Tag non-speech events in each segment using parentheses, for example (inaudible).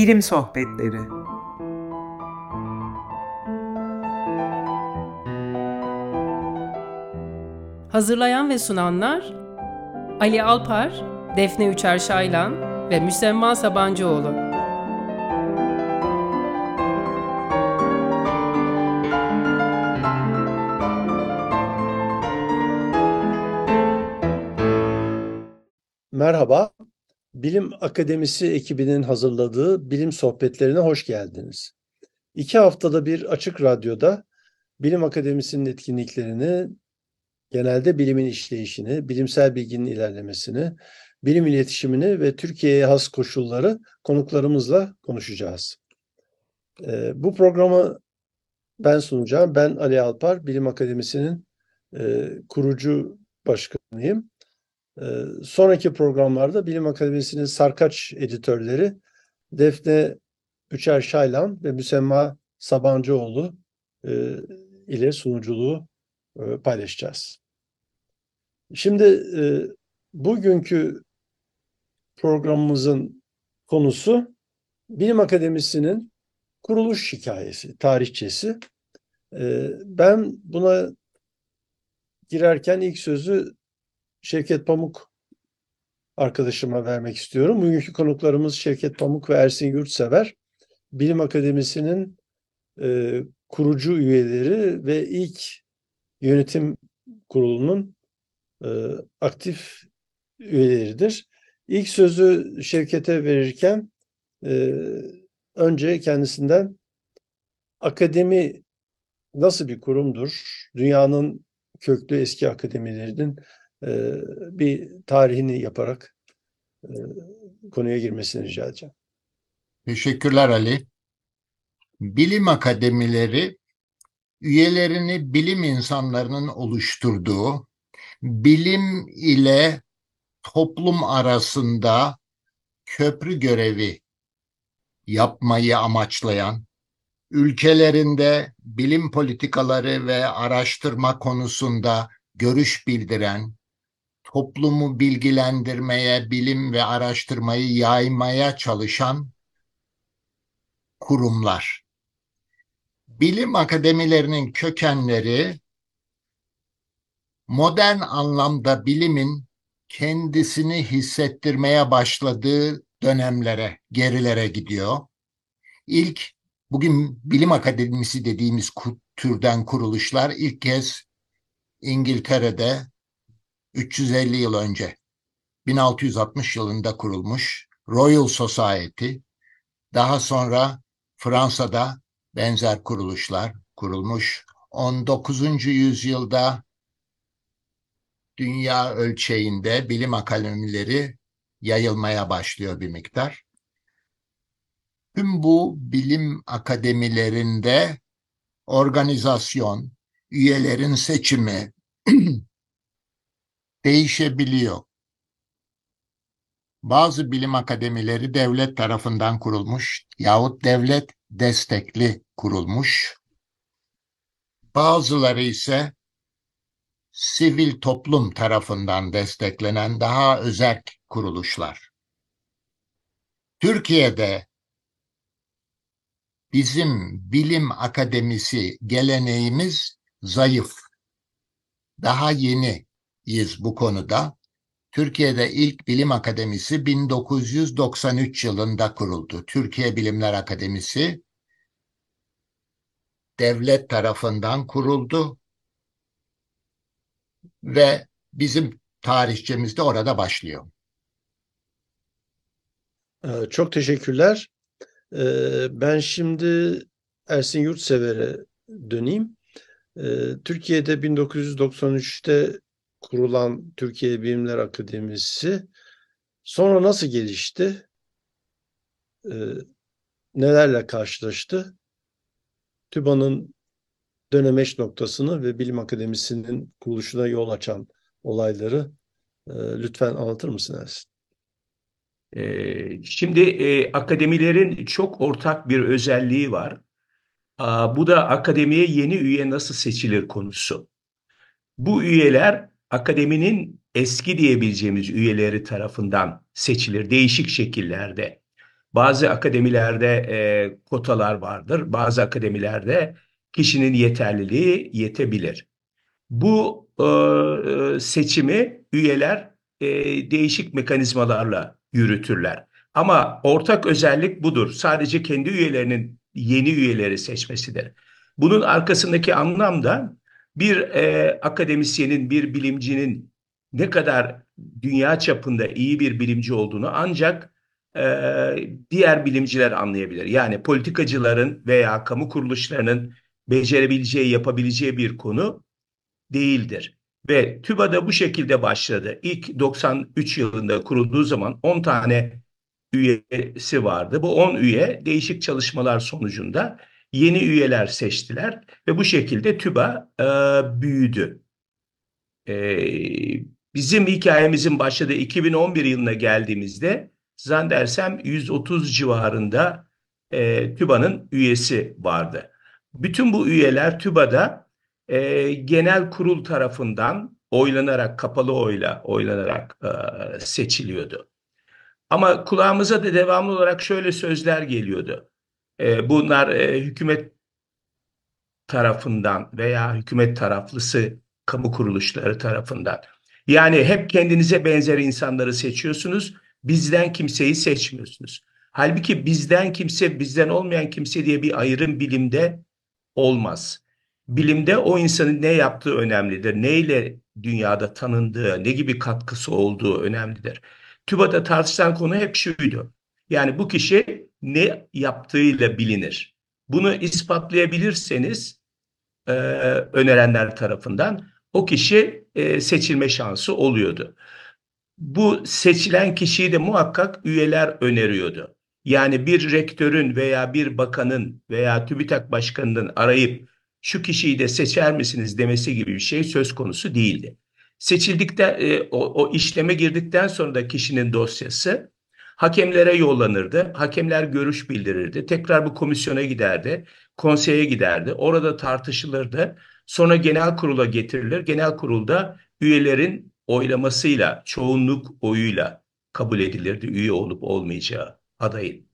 Bilim Sohbetleri Hazırlayan ve sunanlar Ali Alpar, Defne Üçer Şaylan ve Müsemma Sabancıoğlu. Merhaba, Bilim Akademisi ekibinin hazırladığı bilim sohbetlerine hoş geldiniz. İki haftada bir Açık Radyo'da Bilim Akademisi'nin etkinliklerini, genelde bilimin işleyişini, bilimsel bilginin ilerlemesini, bilim iletişimini ve Türkiye'ye has koşulları konuklarımızla konuşacağız. Ee, bu programı ben sunacağım. Ben Ali Alpar, Bilim Akademisi'nin e, kurucu başkanıyım. Ee, sonraki programlarda Bilim Akademisi'nin sarkaç editörleri Defne Üçer Şaylan ve Müsemma Sabancıoğlu e, ile sunuculuğu e, paylaşacağız. Şimdi e, bugünkü programımızın konusu Bilim Akademisi'nin kuruluş hikayesi, tarihçesi. Ben buna girerken ilk sözü Şevket Pamuk arkadaşıma vermek istiyorum. Bugünkü konuklarımız Şevket Pamuk ve Ersin Yurtsever. Bilim Akademisi'nin e, kurucu üyeleri ve ilk yönetim kurulunun e, aktif üyeleridir. İlk sözü Şevket'e verirken e, önce kendisinden akademi nasıl bir kurumdur? Dünyanın köklü eski akademilerinin e, bir tarihini yaparak e, konuya girmesini rica edeceğim. Teşekkürler Ali. Bilim akademileri üyelerini bilim insanlarının oluşturduğu, bilim ile toplum arasında köprü görevi yapmayı amaçlayan, ülkelerinde bilim politikaları ve araştırma konusunda görüş bildiren, toplumu bilgilendirmeye, bilim ve araştırmayı yaymaya çalışan kurumlar. Bilim akademilerinin kökenleri modern anlamda bilimin kendisini hissettirmeye başladığı dönemlere, gerilere gidiyor. İlk bugün bilim akademisi dediğimiz türden kuruluşlar ilk kez İngiltere'de 350 yıl önce 1660 yılında kurulmuş Royal Society, daha sonra Fransa'da benzer kuruluşlar kurulmuş. 19. yüzyılda dünya ölçeğinde bilim akademileri yayılmaya başlıyor bir miktar. Tüm bu bilim akademilerinde organizasyon, üyelerin seçimi (clears throat) değişebiliyor. Bazı bilim akademileri devlet tarafından kurulmuş yahut devlet destekli kurulmuş. Bazıları ise sivil toplum tarafından desteklenen daha özerk kuruluşlar. Türkiye'de bizim bilim akademisi geleneğimiz zayıf. Daha yeniyiz bu konuda. Türkiye'de ilk bilim akademisi 1993 yılında kuruldu. Türkiye Bilimler Akademisi devlet tarafından kuruldu ve bizim tarihçemiz de orada başlıyor. Ee, çok teşekkürler. Ee, ben şimdi Ersin Yurtsever'e döneyim. Ee, Türkiye'de 1993'te kurulan Türkiye Bilimler Akademisi sonra nasıl gelişti? Nelerle karşılaştı? TÜBA'nın dönemeç noktasını ve Bilim Akademisi'nin kuruluşuna yol açan olayları lütfen anlatır mısın Ersin? Şimdi e, akademilerin çok ortak bir özelliği var. Bu da akademiye yeni üye nasıl seçilir konusu. Bu üyeler akademinin eski diyebileceğimiz üyeleri tarafından seçilir değişik şekillerde. Bazı akademilerde e, kotalar vardır. Bazı akademilerde kişinin yeterliliği yetebilir. Bu e, seçimi üyeler e, değişik mekanizmalarla yürütürler. Ama ortak özellik budur. Sadece kendi üyelerinin yeni üyeleri seçmesidir. Bunun arkasındaki anlam da bir e, akademisyenin, bir bilimcinin ne kadar dünya çapında iyi bir bilimci olduğunu ancak e, diğer bilimciler anlayabilir. Yani politikacıların veya kamu kuruluşlarının becerebileceği, yapabileceği bir konu değildir. Ve TÜBA'da bu şekilde başladı. İlk 93 yılında kurulduğu zaman 10 tane üyesi vardı. Bu 10 üye değişik çalışmalar sonucunda yeni üyeler seçtiler ve bu şekilde TÜBA e, büyüdü. E, bizim hikayemizin başladığı 2011 yılına geldiğimizde zannedersem 130 civarında e, TÜBA'nın üyesi vardı. Bütün bu üyeler TÜBA'da e, genel kurul tarafından oylanarak, kapalı oyla oylanarak e, seçiliyordu. Ama kulağımıza da devamlı olarak şöyle sözler geliyordu. E, bunlar e, hükümet tarafından veya hükümet taraflısı kamu kuruluşları tarafından. Yani hep kendinize benzer insanları seçiyorsunuz, bizden kimseyi seçmiyorsunuz. Halbuki bizden kimse, bizden olmayan kimse diye bir ayrım bilimde olmaz. Bilimde o insanın ne yaptığı önemlidir. Neyle dünyada tanındığı, ne gibi katkısı olduğu önemlidir. TÜBA'da tartışılan konu hep şuydu. Yani bu kişi ne yaptığıyla bilinir. Bunu ispatlayabilirseniz e, önerenler tarafından o kişi e, seçilme şansı oluyordu. Bu seçilen kişiyi de muhakkak üyeler öneriyordu. Yani bir rektörün veya bir bakanın veya TÜBİTAK başkanının arayıp şu kişiyi de seçer misiniz demesi gibi bir şey söz konusu değildi. Seçildikten e, o, o işleme girdikten sonra da kişinin dosyası hakemlere yollanırdı. Hakemler görüş bildirirdi. Tekrar bu komisyona giderdi. Konseye giderdi. Orada tartışılırdı. Sonra genel kurula getirilir. Genel kurulda üyelerin oylamasıyla, çoğunluk oyuyla kabul edilirdi üye olup olmayacağı adayın.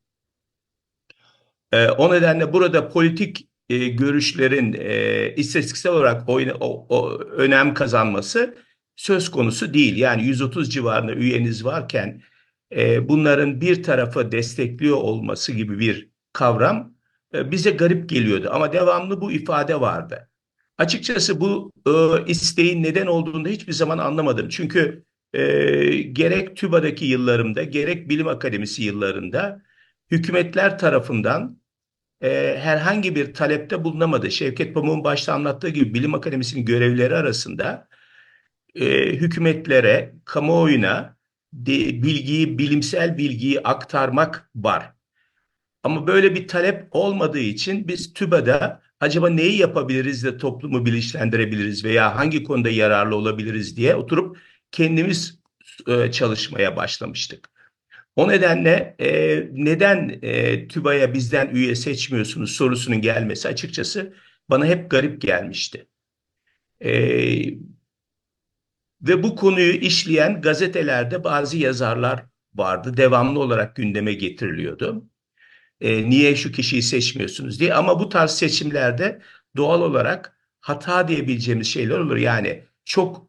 Ee, o nedenle burada politik e, görüşlerin e, istatistiksel olarak oyna, o, o, önem kazanması söz konusu değil. Yani 130 civarında üyeniz varken e, bunların bir tarafı destekliyor olması gibi bir kavram e, bize garip geliyordu. Ama devamlı bu ifade vardı. Açıkçası bu e, isteğin neden olduğunu hiçbir zaman anlamadım. Çünkü gerek TÜBA'daki yıllarımda gerek Bilim Akademisi yıllarında hükümetler tarafından herhangi bir talepte bulunamadı. Şevket Pamuk'un başta anlattığı gibi Bilim Akademisi'nin görevleri arasında hükümetlere, kamuoyuna bilgiyi, bilimsel bilgiyi aktarmak var. Ama böyle bir talep olmadığı için biz TÜBA'da acaba neyi yapabiliriz de toplumu bilinçlendirebiliriz veya hangi konuda yararlı olabiliriz diye oturup kendimiz e, çalışmaya başlamıştık. O nedenle e, neden e, TÜBA'ya bizden üye seçmiyorsunuz sorusunun gelmesi açıkçası bana hep garip gelmişti. E, ve bu konuyu işleyen gazetelerde bazı yazarlar vardı. Devamlı olarak gündeme getiriliyordu. E, niye şu kişiyi seçmiyorsunuz diye. Ama bu tarz seçimlerde doğal olarak hata diyebileceğimiz şeyler olur. Yani çok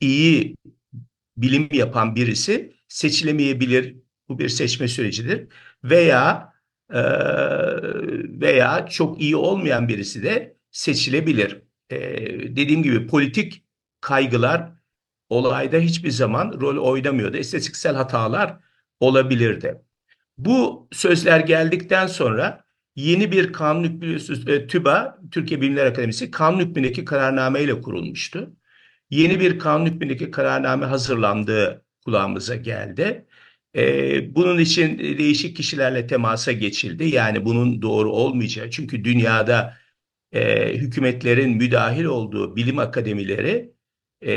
iyi bilim yapan birisi seçilemeyebilir. Bu bir seçme sürecidir. Veya e, veya çok iyi olmayan birisi de seçilebilir. E, dediğim gibi politik kaygılar olayda hiçbir zaman rol oynamıyordu. Estetiksel hatalar olabilirdi. Bu sözler geldikten sonra yeni bir kanun hükmü, e, TÜBA, Türkiye Bilimler Akademisi kanun hükmündeki kararname ile kurulmuştu. Yeni bir kanun hükmündeki kararname hazırlandığı kulağımıza geldi. Ee, bunun için değişik kişilerle temasa geçildi. Yani bunun doğru olmayacağı. Çünkü dünyada e, hükümetlerin müdahil olduğu bilim akademileri e,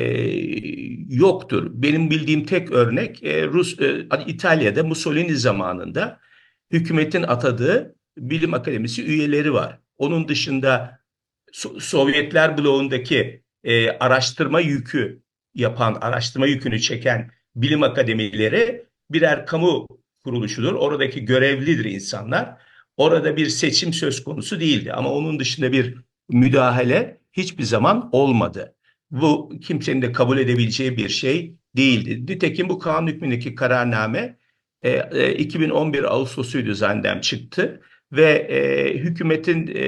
yoktur. Benim bildiğim tek örnek e, Rus e, İtalya'da Mussolini zamanında hükümetin atadığı bilim akademisi üyeleri var. Onun dışında so Sovyetler bloğundaki e, araştırma yükü yapan, araştırma yükünü çeken bilim akademileri birer kamu kuruluşudur. Oradaki görevlidir insanlar. Orada bir seçim söz konusu değildi ama onun dışında bir müdahale hiçbir zaman olmadı. Bu kimsenin de kabul edebileceği bir şey değildi. Nitekim bu kanun hükmündeki kararname e, e, 2011 Ağustos'uydu zannedem çıktı ve e, hükümetin e,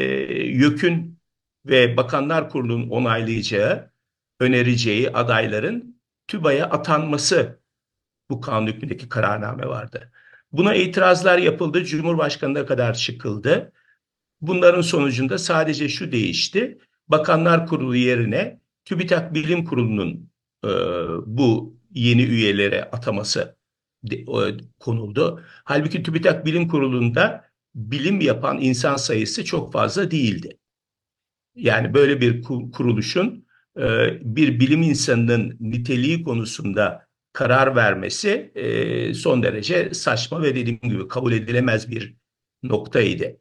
YÖK'ün ve Bakanlar Kurulu'nun onaylayacağı, önereceği adayların TÜBA'ya atanması bu kanun hükmündeki kararname vardı. Buna itirazlar yapıldı, Cumhurbaşkanı'na kadar çıkıldı. Bunların sonucunda sadece şu değişti. Bakanlar Kurulu yerine TÜBİTAK Bilim Kurulu'nun e, bu yeni üyelere ataması de, e, konuldu. Halbuki TÜBİTAK Bilim Kurulu'nda bilim yapan insan sayısı çok fazla değildi. Yani böyle bir kuruluşun e, bir bilim insanının niteliği konusunda karar vermesi e, son derece saçma ve dediğim gibi kabul edilemez bir noktaydı.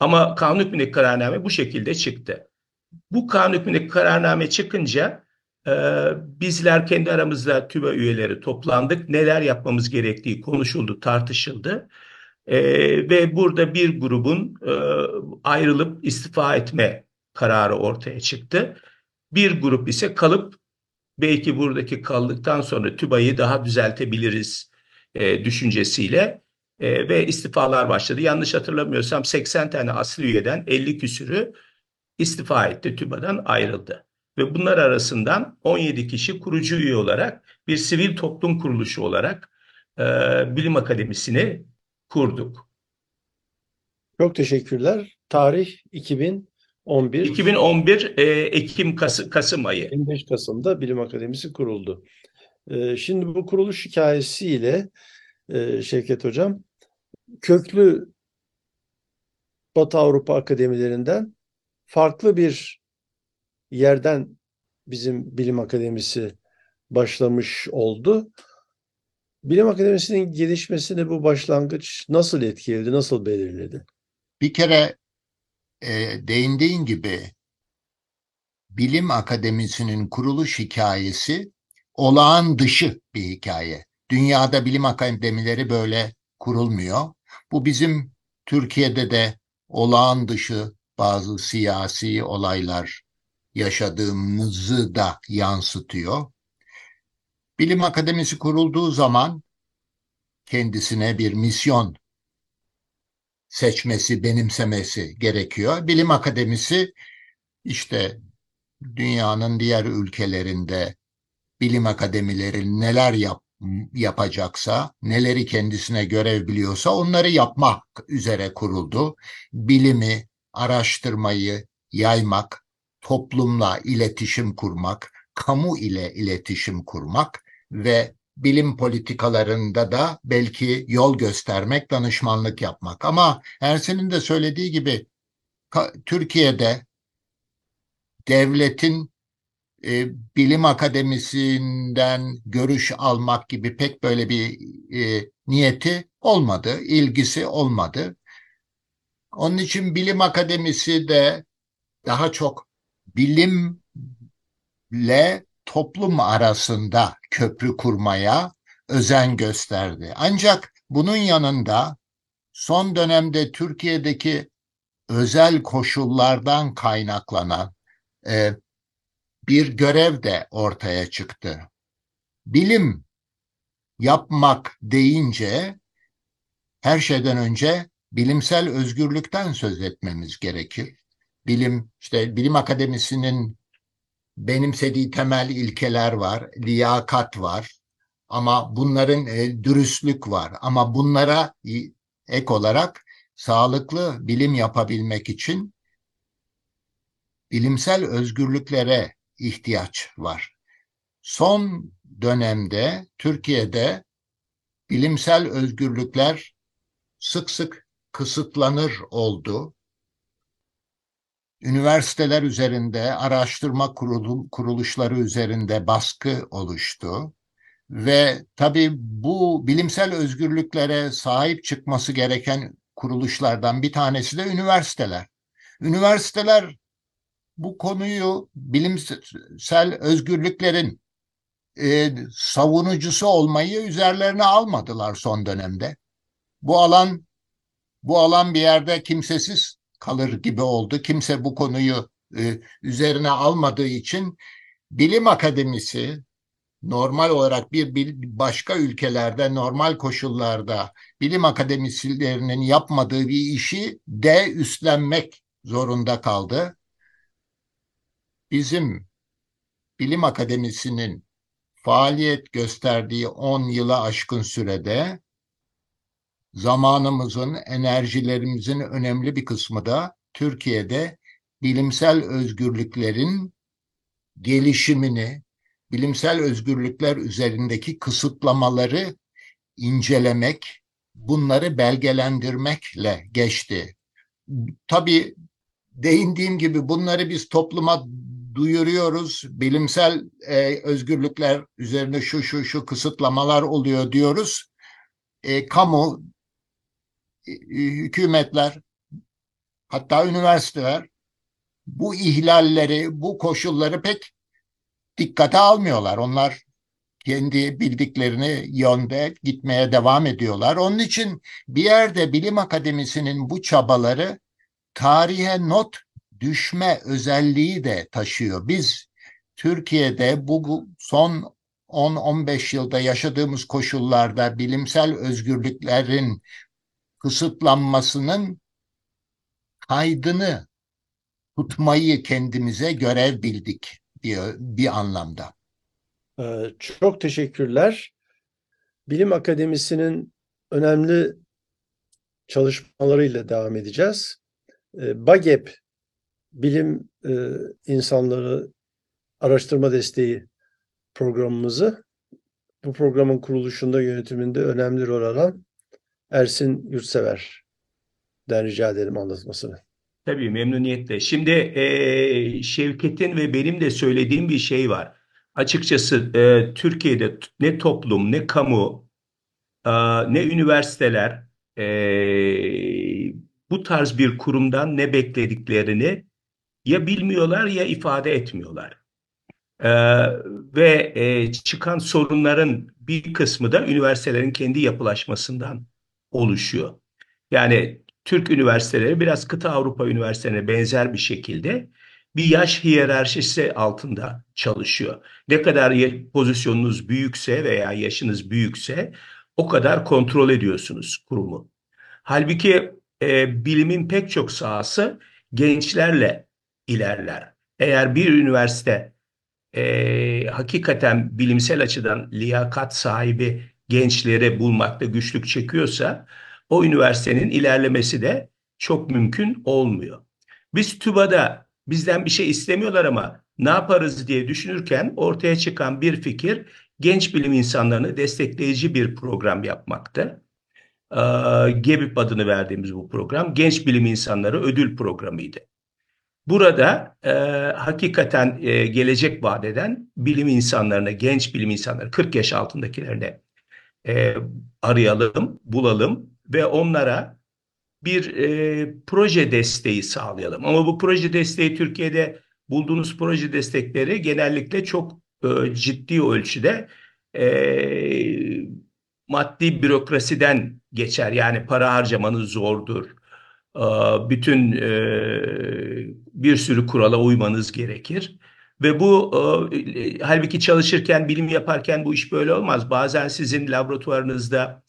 Ama kanun hükmündeki kararname bu şekilde çıktı. Bu kanun hükmündeki kararname çıkınca e, bizler kendi aramızda TÜBA üyeleri toplandık. Neler yapmamız gerektiği konuşuldu, tartışıldı. E, ve burada bir grubun e, ayrılıp istifa etme kararı ortaya çıktı. Bir grup ise kalıp belki buradaki kaldıktan sonra TÜBA'yı daha düzeltebiliriz e, düşüncesiyle e, ve istifalar başladı. Yanlış hatırlamıyorsam 80 tane asli üyeden 50 küsürü istifa etti, TÜBA'dan ayrıldı. Ve bunlar arasından 17 kişi kurucu üye olarak bir sivil toplum kuruluşu olarak e, Bilim Akademisi'ni kurduk. Çok teşekkürler. Tarih 2011. 2011 e, Ekim Kasım, Kasım ayı. 25 Kasım'da Bilim Akademisi kuruldu. E, şimdi bu kuruluş hikayesiyle e, Şevket Hocam köklü Batı Avrupa akademilerinden farklı bir yerden bizim Bilim Akademisi başlamış oldu. Bilim Akademisi'nin gelişmesini bu başlangıç nasıl etkiledi, nasıl belirledi? Bir kere e, değindiğin gibi Bilim Akademisi'nin kuruluş hikayesi olağan dışı bir hikaye. Dünyada bilim akademileri böyle kurulmuyor. Bu bizim Türkiye'de de olağan dışı bazı siyasi olaylar yaşadığımızı da yansıtıyor. Bilim Akademisi kurulduğu zaman kendisine bir misyon seçmesi, benimsemesi gerekiyor. Bilim Akademisi işte dünyanın diğer ülkelerinde bilim akademileri neler yap, yapacaksa, neleri kendisine görev biliyorsa onları yapmak üzere kuruldu. Bilimi, araştırmayı yaymak, toplumla iletişim kurmak, kamu ile iletişim kurmak ve bilim politikalarında da belki yol göstermek, danışmanlık yapmak. Ama Ersin'in de söylediği gibi Türkiye'de devletin e, bilim akademisinden görüş almak gibi pek böyle bir e, niyeti olmadı, ilgisi olmadı. Onun için bilim akademisi de daha çok bilimle toplum arasında köprü kurmaya özen gösterdi. Ancak bunun yanında son dönemde Türkiye'deki özel koşullardan kaynaklanan e, bir görev de ortaya çıktı. Bilim yapmak deyince her şeyden önce bilimsel özgürlükten söz etmemiz gerekir. Bilim işte bilim akademisinin benimsediği temel ilkeler var, liyakat var. Ama bunların e, dürüstlük var. Ama bunlara ek olarak sağlıklı bilim yapabilmek için bilimsel özgürlüklere ihtiyaç var. Son dönemde Türkiye'de bilimsel özgürlükler sık sık kısıtlanır oldu üniversiteler üzerinde, araştırma kurulu, kuruluşları üzerinde baskı oluştu. Ve tabii bu bilimsel özgürlüklere sahip çıkması gereken kuruluşlardan bir tanesi de üniversiteler. Üniversiteler bu konuyu bilimsel özgürlüklerin e, savunucusu olmayı üzerlerine almadılar son dönemde. bu alan bu alan bir yerde kimsesiz kalır gibi oldu. Kimse bu konuyu e, üzerine almadığı için bilim akademisi normal olarak bir, bir başka ülkelerde normal koşullarda bilim akademisyenlerinin yapmadığı bir işi de üstlenmek zorunda kaldı. Bizim bilim akademisinin faaliyet gösterdiği 10 yıla aşkın sürede zamanımızın, enerjilerimizin önemli bir kısmı da Türkiye'de bilimsel özgürlüklerin gelişimini, bilimsel özgürlükler üzerindeki kısıtlamaları incelemek, bunları belgelendirmekle geçti. Tabii değindiğim gibi bunları biz topluma duyuruyoruz. Bilimsel e, özgürlükler üzerinde şu şu şu kısıtlamalar oluyor diyoruz. E, kamu, hükümetler, hatta üniversiteler bu ihlalleri, bu koşulları pek dikkate almıyorlar. Onlar kendi bildiklerini yönde gitmeye devam ediyorlar. Onun için bir yerde bilim akademisinin bu çabaları tarihe not düşme özelliği de taşıyor. Biz Türkiye'de bu son 10-15 yılda yaşadığımız koşullarda bilimsel özgürlüklerin kısıtlanmasının kaydını tutmayı kendimize görev bildik diyor bir anlamda. Ee, çok teşekkürler. Bilim Akademisi'nin önemli çalışmalarıyla devam edeceğiz. Ee, BAGEP Bilim e, İnsanları Araştırma Desteği programımızı bu programın kuruluşunda yönetiminde önemli rol alan Ersin Yurtsever'den rica edelim anlatmasını. Tabii memnuniyetle. Şimdi e, Şevket'in ve benim de söylediğim bir şey var. Açıkçası e, Türkiye'de ne toplum, ne kamu, e, ne üniversiteler e, bu tarz bir kurumdan ne beklediklerini ya bilmiyorlar ya ifade etmiyorlar. E, ve e, çıkan sorunların bir kısmı da üniversitelerin kendi yapılaşmasından oluşuyor. Yani Türk üniversiteleri biraz kıta Avrupa üniversitelerine benzer bir şekilde bir yaş hiyerarşisi altında çalışıyor. Ne kadar pozisyonunuz büyükse veya yaşınız büyükse o kadar kontrol ediyorsunuz kurumu. Halbuki e, bilimin pek çok sahası gençlerle ilerler. Eğer bir üniversite e, hakikaten bilimsel açıdan liyakat sahibi gençleri bulmakta güçlük çekiyorsa o üniversitenin ilerlemesi de çok mümkün olmuyor. Biz TÜBA'da bizden bir şey istemiyorlar ama ne yaparız diye düşünürken ortaya çıkan bir fikir genç bilim insanlarını destekleyici bir program yapmaktı. Ee, GEBİP adını verdiğimiz bu program genç bilim insanları ödül programıydı. Burada e, hakikaten e, gelecek vadeden bilim insanlarına, genç bilim insanları, 40 yaş altındakilerine e, arayalım, bulalım ve onlara bir e, proje desteği sağlayalım. Ama bu proje desteği Türkiye'de bulduğunuz proje destekleri genellikle çok e, ciddi ölçüde e, maddi bürokrasiden geçer. Yani para harcamanız zordur. E, bütün e, bir sürü kurala uymanız gerekir. Ve bu e, halbuki çalışırken, bilim yaparken bu iş böyle olmaz. Bazen sizin laboratuvarınızda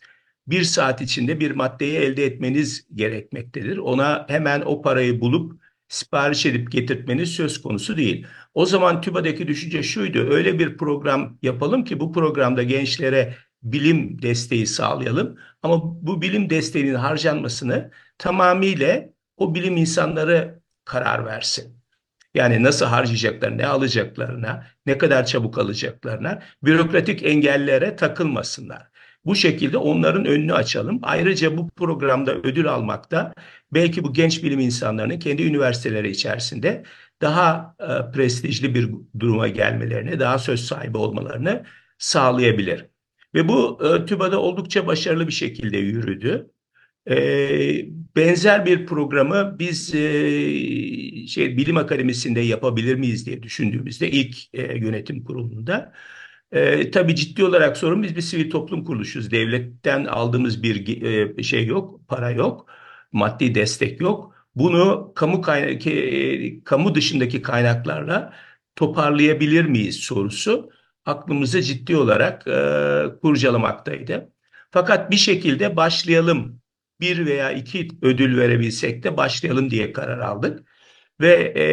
bir saat içinde bir maddeyi elde etmeniz gerekmektedir. Ona hemen o parayı bulup sipariş edip getirtmeniz söz konusu değil. O zaman TÜBA'daki düşünce şuydu. Öyle bir program yapalım ki bu programda gençlere bilim desteği sağlayalım. Ama bu bilim desteğinin harcanmasını tamamıyla o bilim insanları karar versin. Yani nasıl harcayacaklar, ne alacaklarına, ne kadar çabuk alacaklarına, bürokratik engellere takılmasınlar. Bu şekilde onların önünü açalım. Ayrıca bu programda ödül almakta belki bu genç bilim insanlarının kendi üniversiteleri içerisinde daha e, prestijli bir duruma gelmelerini, daha söz sahibi olmalarını sağlayabilir. Ve bu e, TÜBA'da oldukça başarılı bir şekilde yürüdü. E, benzer bir programı biz e, şey bilim akademisinde yapabilir miyiz diye düşündüğümüzde ilk e, yönetim kurulunda E, tabii ciddi olarak sorun biz bir sivil toplum kuruluşuz. Devletten aldığımız bir e, şey yok, para yok, maddi destek yok. Bunu kamu kaynak, kamu dışındaki kaynaklarla toparlayabilir miyiz sorusu aklımızı ciddi olarak e, kurcalamaktaydı. Fakat bir şekilde başlayalım, bir veya iki ödül verebilsek de başlayalım diye karar aldık. Ve e,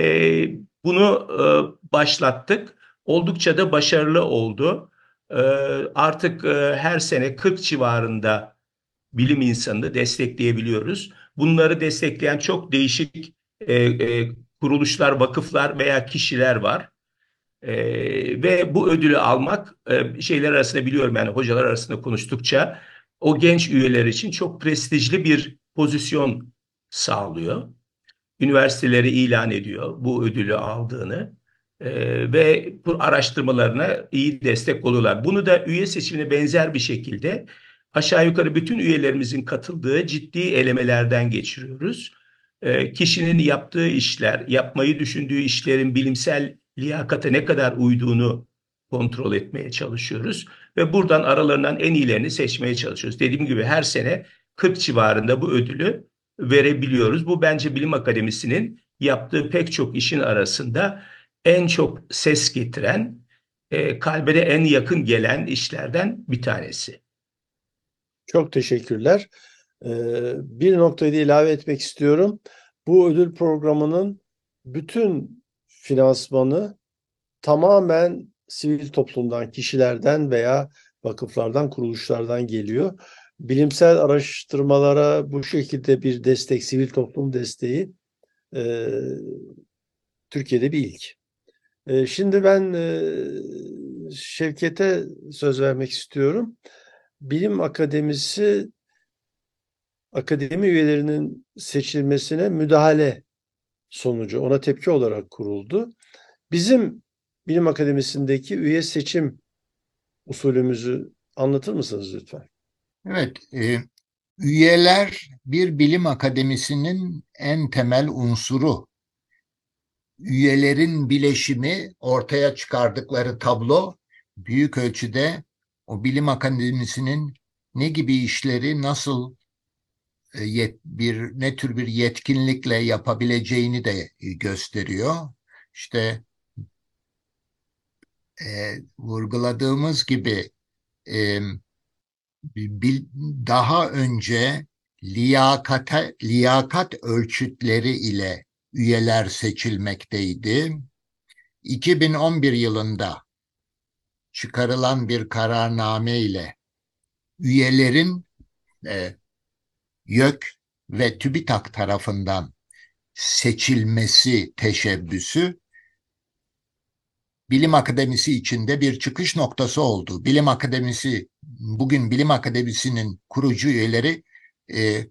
bunu e, başlattık. Oldukça da başarılı oldu. E, artık e, her sene 40 civarında bilim insanını destekleyebiliyoruz. Bunları destekleyen çok değişik e, e, kuruluşlar, vakıflar veya kişiler var. E, ve bu ödülü almak e, şeyler arasında biliyorum yani hocalar arasında konuştukça o genç üyeler için çok prestijli bir pozisyon sağlıyor. Üniversiteleri ilan ediyor bu ödülü aldığını e, ve bu araştırmalarına iyi destek oluyorlar. Bunu da üye seçimine benzer bir şekilde aşağı yukarı bütün üyelerimizin katıldığı ciddi elemelerden geçiriyoruz. E, kişinin yaptığı işler, yapmayı düşündüğü işlerin bilimsel liyakata ne kadar uyduğunu kontrol etmeye çalışıyoruz ve buradan aralarından en iyilerini seçmeye çalışıyoruz. Dediğim gibi her sene 40 civarında bu ödülü verebiliyoruz. Bu bence bilim akademisinin yaptığı pek çok işin arasında en çok ses getiren, e, kalbe en yakın gelen işlerden bir tanesi. Çok teşekkürler. Ee, bir noktayı da ilave etmek istiyorum. Bu ödül programının bütün finansmanı tamamen sivil toplumdan, kişilerden veya vakıflardan, kuruluşlardan geliyor. Bilimsel araştırmalara bu şekilde bir destek, sivil toplum desteği e, Türkiye'de bir ilk. E, şimdi ben e, Şevket'e söz vermek istiyorum. Bilim Akademisi akademi üyelerinin seçilmesine müdahale sonucu ona tepki olarak kuruldu. Bizim Bilim Akademisi'ndeki üye seçim usulümüzü anlatır mısınız lütfen? Evet, e, üyeler bir bilim akademisinin en temel unsuru. Üyelerin bileşimi ortaya çıkardıkları tablo büyük ölçüde o bilim akademisinin ne gibi işleri nasıl e, yet, bir ne tür bir yetkinlikle yapabileceğini de gösteriyor. İşte e, vurguladığımız gibi e, bil, daha önce liyakata, liyakat ölçütleri ile üyeler seçilmekteydi. 2011 yılında çıkarılan bir kararname ile üyelerin e, YÖK ve TÜBİTAK tarafından seçilmesi teşebbüsü Bilim Akademisi içinde bir çıkış noktası oldu. Bilim Akademisi, bugün Bilim Akademisi'nin kurucu üyeleri e,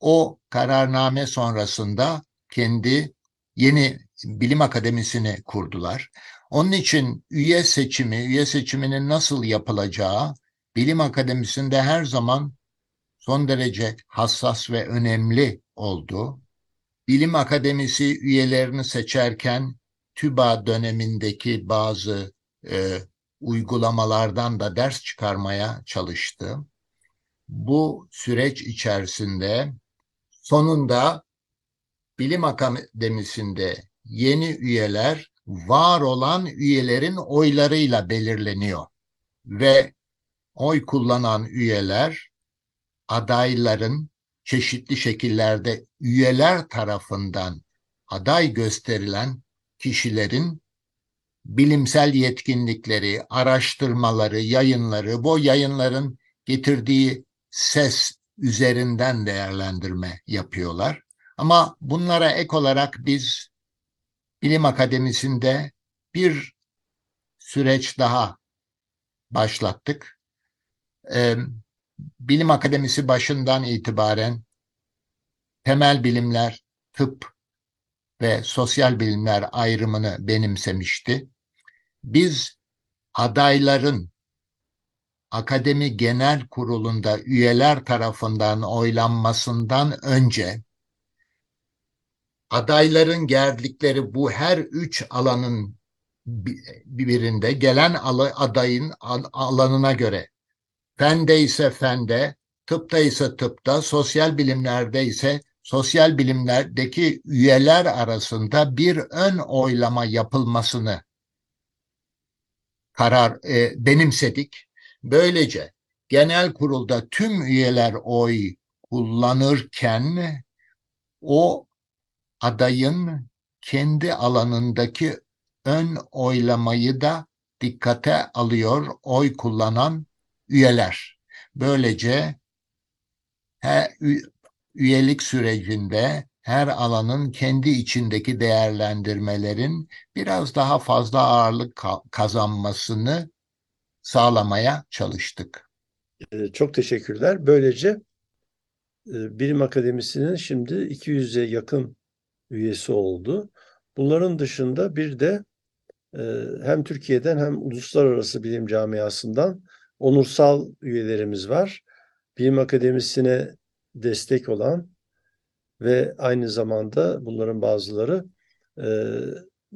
o kararname sonrasında kendi yeni bilim akademisini kurdular. Onun için üye seçimi, üye seçiminin nasıl yapılacağı bilim akademisinde her zaman son derece hassas ve önemli oldu. Bilim akademisi üyelerini seçerken TÜBA dönemindeki bazı e, uygulamalardan da ders çıkarmaya çalıştı. Bu süreç içerisinde sonunda bilim akademisinde yeni üyeler var olan üyelerin oylarıyla belirleniyor ve oy kullanan üyeler adayların çeşitli şekillerde üyeler tarafından aday gösterilen kişilerin bilimsel yetkinlikleri, araştırmaları, yayınları, bu yayınların getirdiği ses üzerinden değerlendirme yapıyorlar. Ama bunlara ek olarak biz Bilim Akademisi'nde bir süreç daha başlattık. Bilim Akademisi başından itibaren temel bilimler, tıp, ve sosyal bilimler ayrımını benimsemişti. Biz adayların Akademi Genel Kurulu'nda üyeler tarafından oylanmasından önce adayların geldikleri bu her üç alanın bi- birinde gelen adayın al- alanına göre fende ise fende, tıpta ise tıpta, sosyal bilimlerde ise sosyal bilimlerdeki üyeler arasında bir ön oylama yapılmasını karar e, benimsedik. Böylece genel kurulda tüm üyeler oy kullanırken o adayın kendi alanındaki ön oylamayı da dikkate alıyor oy kullanan üyeler. Böylece her ü- üyelik sürecinde her alanın kendi içindeki değerlendirmelerin biraz daha fazla ağırlık ka- kazanmasını sağlamaya çalıştık. Ee, Çok teşekkürler. Böylece e, Bilim Akademisi'nin şimdi 200'e yakın üyesi oldu. Bunların dışında bir de e, hem Türkiye'den hem uluslararası bilim camiasından onursal üyelerimiz var. Bilim Akademisi'ne destek olan ve aynı zamanda bunların bazıları e,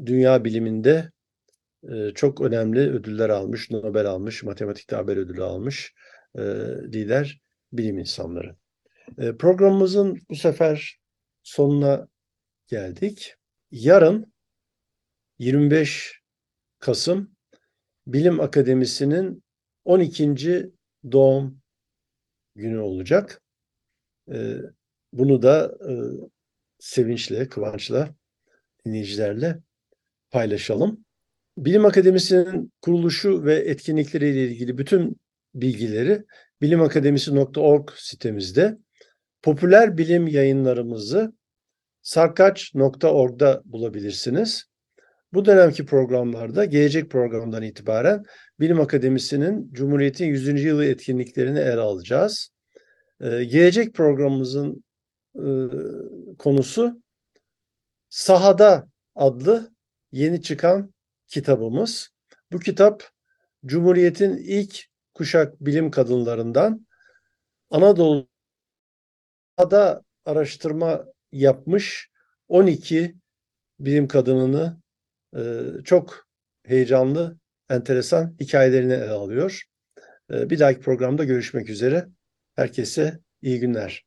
dünya biliminde e, çok önemli ödüller almış, Nobel almış, matematikte Nobel ödülü almış e, lider bilim insanları. E, programımızın bu sefer sonuna geldik. Yarın 25 Kasım Bilim Akademisi'nin 12. doğum günü olacak. E, bunu da e, sevinçle, kıvançla dinleyicilerle paylaşalım. Bilim Akademisi'nin kuruluşu ve etkinlikleriyle ilgili bütün bilgileri bilimakademisi.org sitemizde, popüler bilim yayınlarımızı sarkaç.org'da bulabilirsiniz. Bu dönemki programlarda gelecek programdan itibaren Bilim Akademisi'nin Cumhuriyet'in 100. yılı etkinliklerini ele alacağız. Ee, gelecek programımızın e, konusu Sahada adlı yeni çıkan kitabımız. Bu kitap Cumhuriyet'in ilk kuşak bilim kadınlarından Anadolu'da araştırma yapmış 12 bilim kadınını e, çok heyecanlı, enteresan hikayelerini ele alıyor. E, bir dahaki programda görüşmek üzere. Herkese iyi günler.